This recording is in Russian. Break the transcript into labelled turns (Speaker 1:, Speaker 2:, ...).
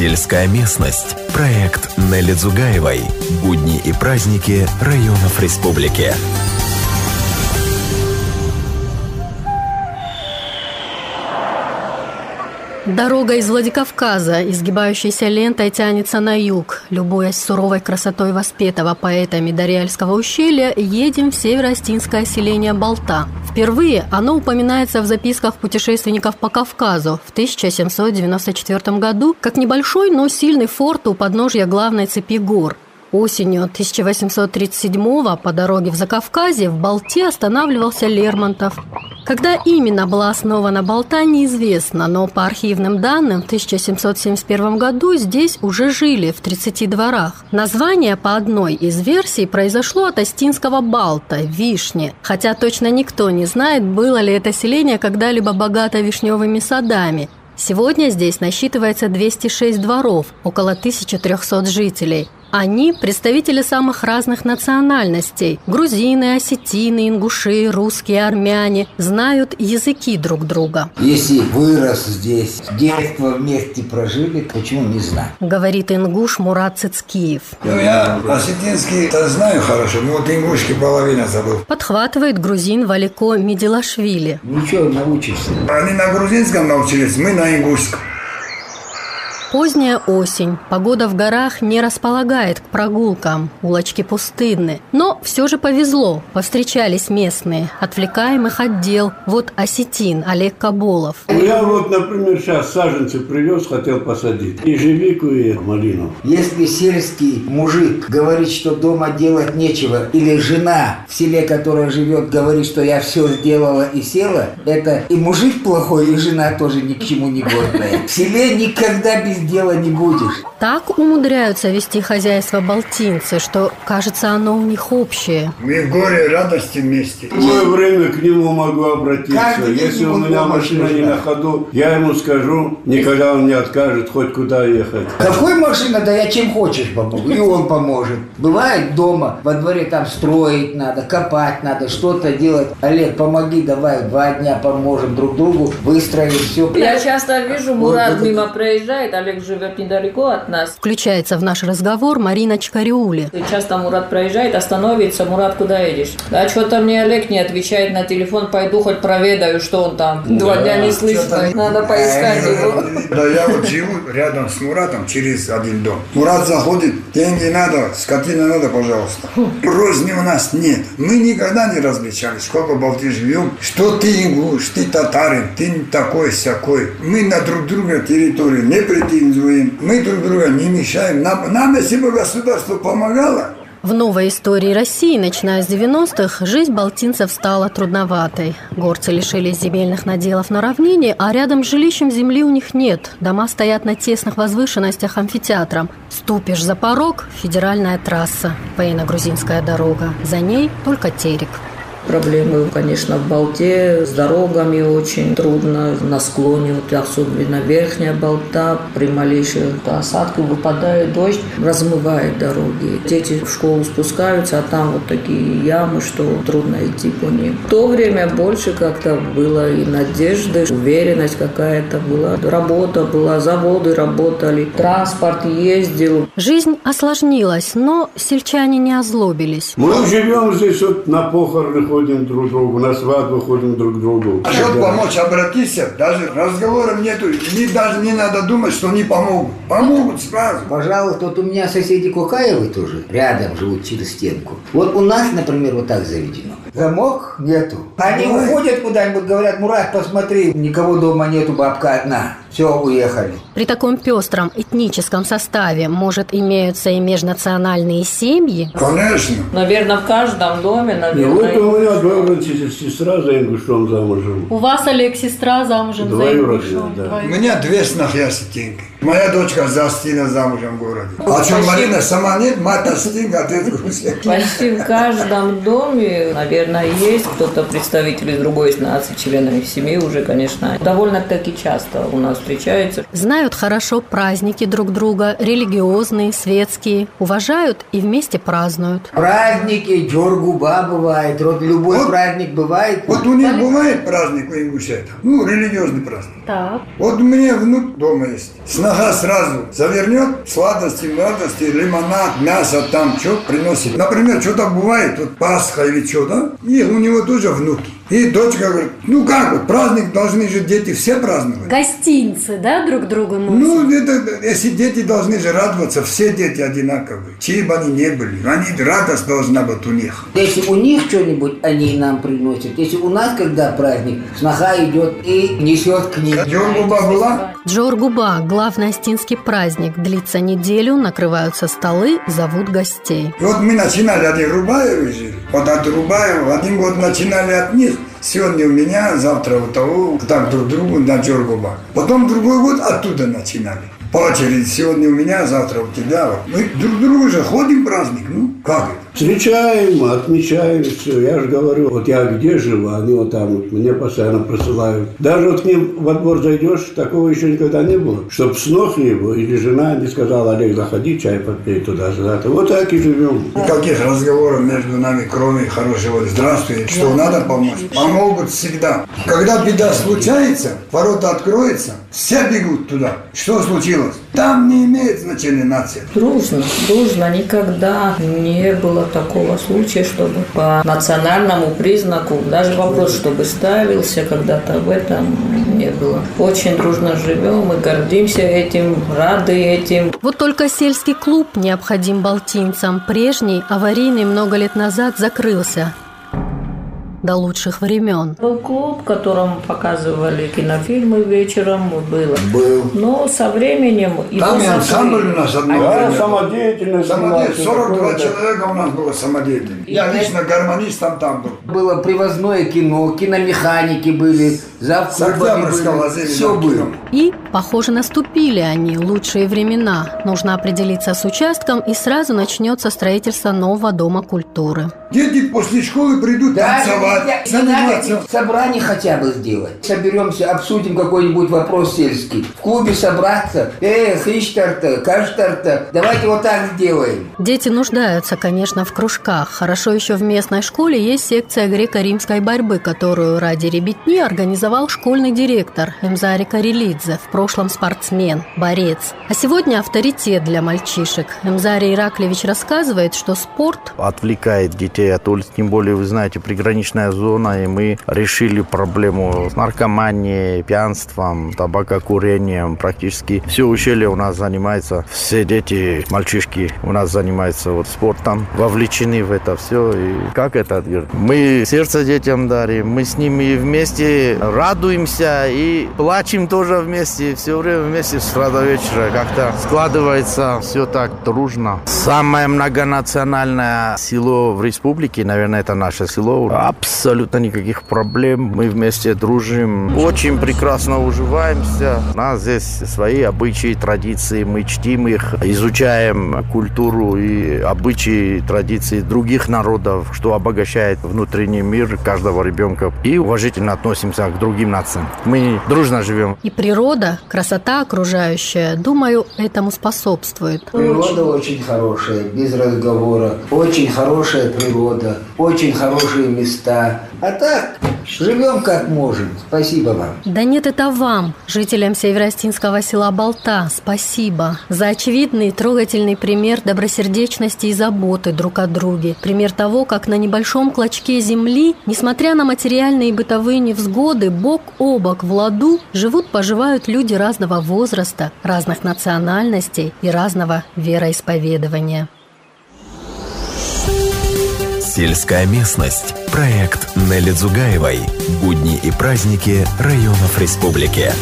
Speaker 1: Сельская местность. Проект Нелли Дзугаевой. Будни и праздники районов республики.
Speaker 2: Дорога из Владикавказа, изгибающейся лентой, тянется на юг. Любуясь суровой красотой воспетого поэтами Дарьяльского ущелья, едем в северо-остинское селение Болта. Впервые оно упоминается в записках путешественников по Кавказу в 1794 году как небольшой, но сильный форт у подножья главной цепи гор. Осенью 1837 по дороге в Закавказье в Болте останавливался Лермонтов. Когда именно была основана Болта, неизвестно, но по архивным данным в 1771 году здесь уже жили в 30 дворах. Название по одной из версий произошло от астинского Балта – вишни, хотя точно никто не знает, было ли это селение когда-либо богато вишневыми садами – Сегодня здесь насчитывается 206 дворов, около 1300 жителей. Они – представители самых разных национальностей. Грузины, осетины, ингуши, русские, армяне – знают языки друг друга.
Speaker 3: Если вырос здесь, с детства вместе прожили, почему не знаю?
Speaker 2: Говорит ингуш Мурат Цицкиев.
Speaker 4: Ну, я осетинский знаю хорошо, но вот ингушки половина забыл.
Speaker 2: Подхватывает грузин Валико Медилашвили.
Speaker 3: Ничего, научишься.
Speaker 4: Они на грузинском научились, мы на ингушском.
Speaker 2: Поздняя осень. Погода в горах не располагает к прогулкам. Улочки пустынны. Но все же повезло. Повстречались местные. Отвлекаемых отдел. Вот осетин Олег Каболов.
Speaker 5: Я вот, например, сейчас саженцы привез, хотел посадить. Ежевику и малину.
Speaker 3: Если сельский мужик говорит, что дома делать нечего, или жена в селе, которая живет, говорит, что я все сделала и села, это и мужик плохой, и жена тоже ни к чему не годная. В селе никогда без дела не будешь.
Speaker 2: Так умудряются вести хозяйство балтинцы, что, кажется, оно у них общее.
Speaker 4: Мы в горе радости вместе.
Speaker 5: В любое время к нему могу обратиться.
Speaker 3: Каждый
Speaker 5: Если у меня машина не на ходу, я ему скажу, никогда он не откажет, хоть куда ехать.
Speaker 3: Какой машина, да я чем хочешь помогу, и он поможет. Бывает дома, во дворе там строить надо, копать надо, что-то делать. Олег, помоги, давай, два дня поможем друг другу, выстроим все.
Speaker 6: Я часто вижу, Мурат
Speaker 3: вот
Speaker 6: мимо проезжает, Олег живет недалеко от нас.
Speaker 2: Включается в наш разговор Марина Чкариули.
Speaker 6: Часто Мурат проезжает, остановится, Мурат, куда едешь? Да что-то мне Олег не отвечает на телефон, пойду хоть проведаю, что он там. Два дня не слышно, надо поискать его.
Speaker 4: Да я вот живу рядом с Муратом через один дом. Мурат заходит, деньги надо, скотина надо, пожалуйста. Розни у нас нет. Мы никогда не различались, сколько в Балтии живем. Что ты ингуш, ты татарин, ты такой сякой. Мы на друг друга территорию не претендуем. Мы друг друга не мешаем. Нам, нам если бы государство помогало,
Speaker 2: В новой истории России, начиная с 90-х, жизнь балтинцев стала трудноватой. Горцы лишились земельных наделов на равнине, а рядом с жилищем земли у них нет. Дома стоят на тесных возвышенностях амфитеатром. Ступишь за порог – федеральная трасса, военно-грузинская дорога. За ней только терек.
Speaker 6: Проблемы, конечно, в Болте с дорогами очень трудно. На склоне, вот особенно верхняя Болта, при малейших осадках выпадает дождь, размывает дороги. Дети в школу спускаются, а там вот такие ямы, что трудно идти по ним. В то время больше как-то было и надежды, уверенность какая-то была. Работа была, заводы работали, транспорт ездил.
Speaker 2: Жизнь осложнилась, но сельчане не озлобились.
Speaker 5: Мы живем здесь вот на похороны ходим друг к другу, на свадьбу ходим друг к другу.
Speaker 4: А чтобы
Speaker 5: Да.
Speaker 4: помочь, обратиться, даже разговоров нету, не, даже не надо думать, что не помогут. Помогут сразу.
Speaker 3: Пожалуйста, вот у меня соседи Кукаевы тоже рядом живут через стенку. Вот у нас, например, вот так заведено. Замок нету. Они
Speaker 4: Ой.
Speaker 3: уходят куда-нибудь, говорят, Мурат, посмотри, никого дома нету, бабка одна. Все, уехали.
Speaker 2: При таком пестром этническом составе, может, имеются и межнациональные семьи?
Speaker 4: Конечно.
Speaker 6: Наверное, в каждом доме,
Speaker 5: И вот
Speaker 6: наверное,
Speaker 5: у меня двоюродная сестра за ингушом замужем.
Speaker 2: У вас, Олег, сестра замужем
Speaker 5: Двоюродная, да.
Speaker 4: У меня две снохи осетинки. Моя дочка за Астина замужем в городе. А что, Марина сама нет? Мать Астинка, отец Грузия.
Speaker 6: Почти в каждом доме, наверное, есть кто-то представитель из другой нации, членами семьи уже, конечно. Довольно-таки часто у нас встречаются.
Speaker 2: Знают хорошо праздники друг друга, религиозные, светские, уважают и вместе празднуют.
Speaker 3: Праздники, джоргуба бывает, вот любой
Speaker 4: Вот.
Speaker 3: праздник бывает.
Speaker 4: Вот у них бывает праздник у ингушетов. Ну, религиозный праздник.
Speaker 2: Так.
Speaker 4: Вот у меня внук дома есть. С Снага сразу завернет сладости, младости, лимонад, мясо там, что приносит. Например, что-то бывает, вот Пасха или что, да? И у него тоже внуки. И дочка говорит, ну как, вот праздник должны же дети все праздновать.
Speaker 2: Гостинцы, да, друг другу носят?
Speaker 4: Ну, это, если дети должны же радоваться, все дети одинаковые. Чьи бы они не были, они радость должна быть у них.
Speaker 3: Если у них что-нибудь они нам приносят, если у нас когда праздник, сноха идет и несет к ним.
Speaker 4: Джоргуба была?
Speaker 2: Джоргуба – главный астинский праздник. Длится неделю, накрываются столы, зовут гостей.
Speaker 4: И вот мы начинали от Рубаева жили. Вот от Рубаева один год начинали от них. Сегодня у меня, завтра у того, так друг другу на Джоргуба. Потом другой год оттуда начинали. По очереди, сегодня у меня, завтра у тебя. Мы друг другу же ходим праздник. Ну, как это?
Speaker 5: Встречаем, отмечаем все. Я же говорю, вот я где живу, они вот там вот мне постоянно присылают. Даже вот к ним во двор зайдешь, такого еще никогда не было. Чтоб снох его или жена не сказала, Олег, заходи, чай попей туда-сюда. Вот так и живем.
Speaker 4: Никаких разговоров между нами, кроме хорошего «здравствуй», что надо помочь. Помогут всегда. Когда беда случается, ворота откроются, все бегут туда. Что случилось? Там не имеет значения нация.
Speaker 6: Дружно, дружно. Никогда не было такого случая, чтобы по национальному признаку, даже вопрос, чтобы ставился когда-то в этом не было. Очень дружно живем и гордимся этим, рады этим.
Speaker 2: Вот только сельский клуб необходим балтинцам. Прежний, аварийный много лет назад, закрылся до лучших времен.
Speaker 6: Был клуб, в котором показывали кинофильмы вечером, было.
Speaker 3: Был.
Speaker 6: Но со временем...
Speaker 4: Там и ансамбль у нас одно
Speaker 5: Да, самодеятельность.
Speaker 4: Самодеятельность.
Speaker 5: была,
Speaker 4: 42
Speaker 5: всё такое,
Speaker 4: человека у нас было самодеятельных. Я лично гармонистом там был.
Speaker 3: Было привозное кино, киномеханики были,
Speaker 4: Октябрьского
Speaker 3: были. Все было.
Speaker 2: И, похоже, наступили они, лучшие времена. Нужно определиться с участком, и сразу начнется строительство нового дома культуры.
Speaker 4: Дети после школы придут
Speaker 3: Да,
Speaker 4: танцевать,
Speaker 3: надо
Speaker 4: заниматься.
Speaker 3: собрание хотя бы сделать. Соберемся, обсудим какой-нибудь вопрос сельский. В клубе собраться. Эх, Иштарта, Каштарта. Давайте вот так сделаем.
Speaker 2: Дети нуждаются, конечно, в кружках. Хорошо еще в местной школе есть секция греко-римской борьбы, которую ради ребятни организовал школьный директор Эмзари Карелидзе, в прошлом спортсмен, борец. А сегодня авторитет для мальчишек. Эмзари Ираклевич рассказывает, что спорт
Speaker 7: отвлекает детей от улиц. Тем более, вы знаете, приграничная зона, и мы решили проблему с наркоманией, пьянством, табакокурением. Практически все ущелье у нас занимается, все дети, мальчишки у нас занимаются вот спортом, вовлечены в это все. И как это? Мы сердце детям дарим, мы с ними вместе радуемся и плачем тоже вместе, все время вместе с утра до вечера. Как-то складывается все так дружно. Самое многонациональное село в республике, наверное, это наше село. Абсолютно никаких проблем. Мы вместе дружим. Очень прекрасно уживаемся. У нас здесь свои обычаи, традиции. Мы чтим их, изучаем культуру и обычаи, традиции других народов, что обогащает внутренний мир каждого ребенка. И уважительно относимся к другим нациям. Мы дружно живем.
Speaker 2: и природа, красота окружающая, думаю, этому способствует.
Speaker 3: Природа очень хорошая, без разговора. Очень хорошая природа, очень хорошие места. А так, живем как можем. Спасибо вам.
Speaker 2: Да нет, это вам, жителям северостинского села Болта, спасибо за очевидный трогательный пример добросердечности и заботы друг о друге. Пример того, как на небольшом клочке земли, несмотря на материальные и бытовые невзгоды, бок о бок в ладу живут-поживают люди разного возраста, разных национальностей и разного вероисповедования.
Speaker 1: Сельская местность. Проект Нелли Дзугаевой. Будни и праздники районов республики.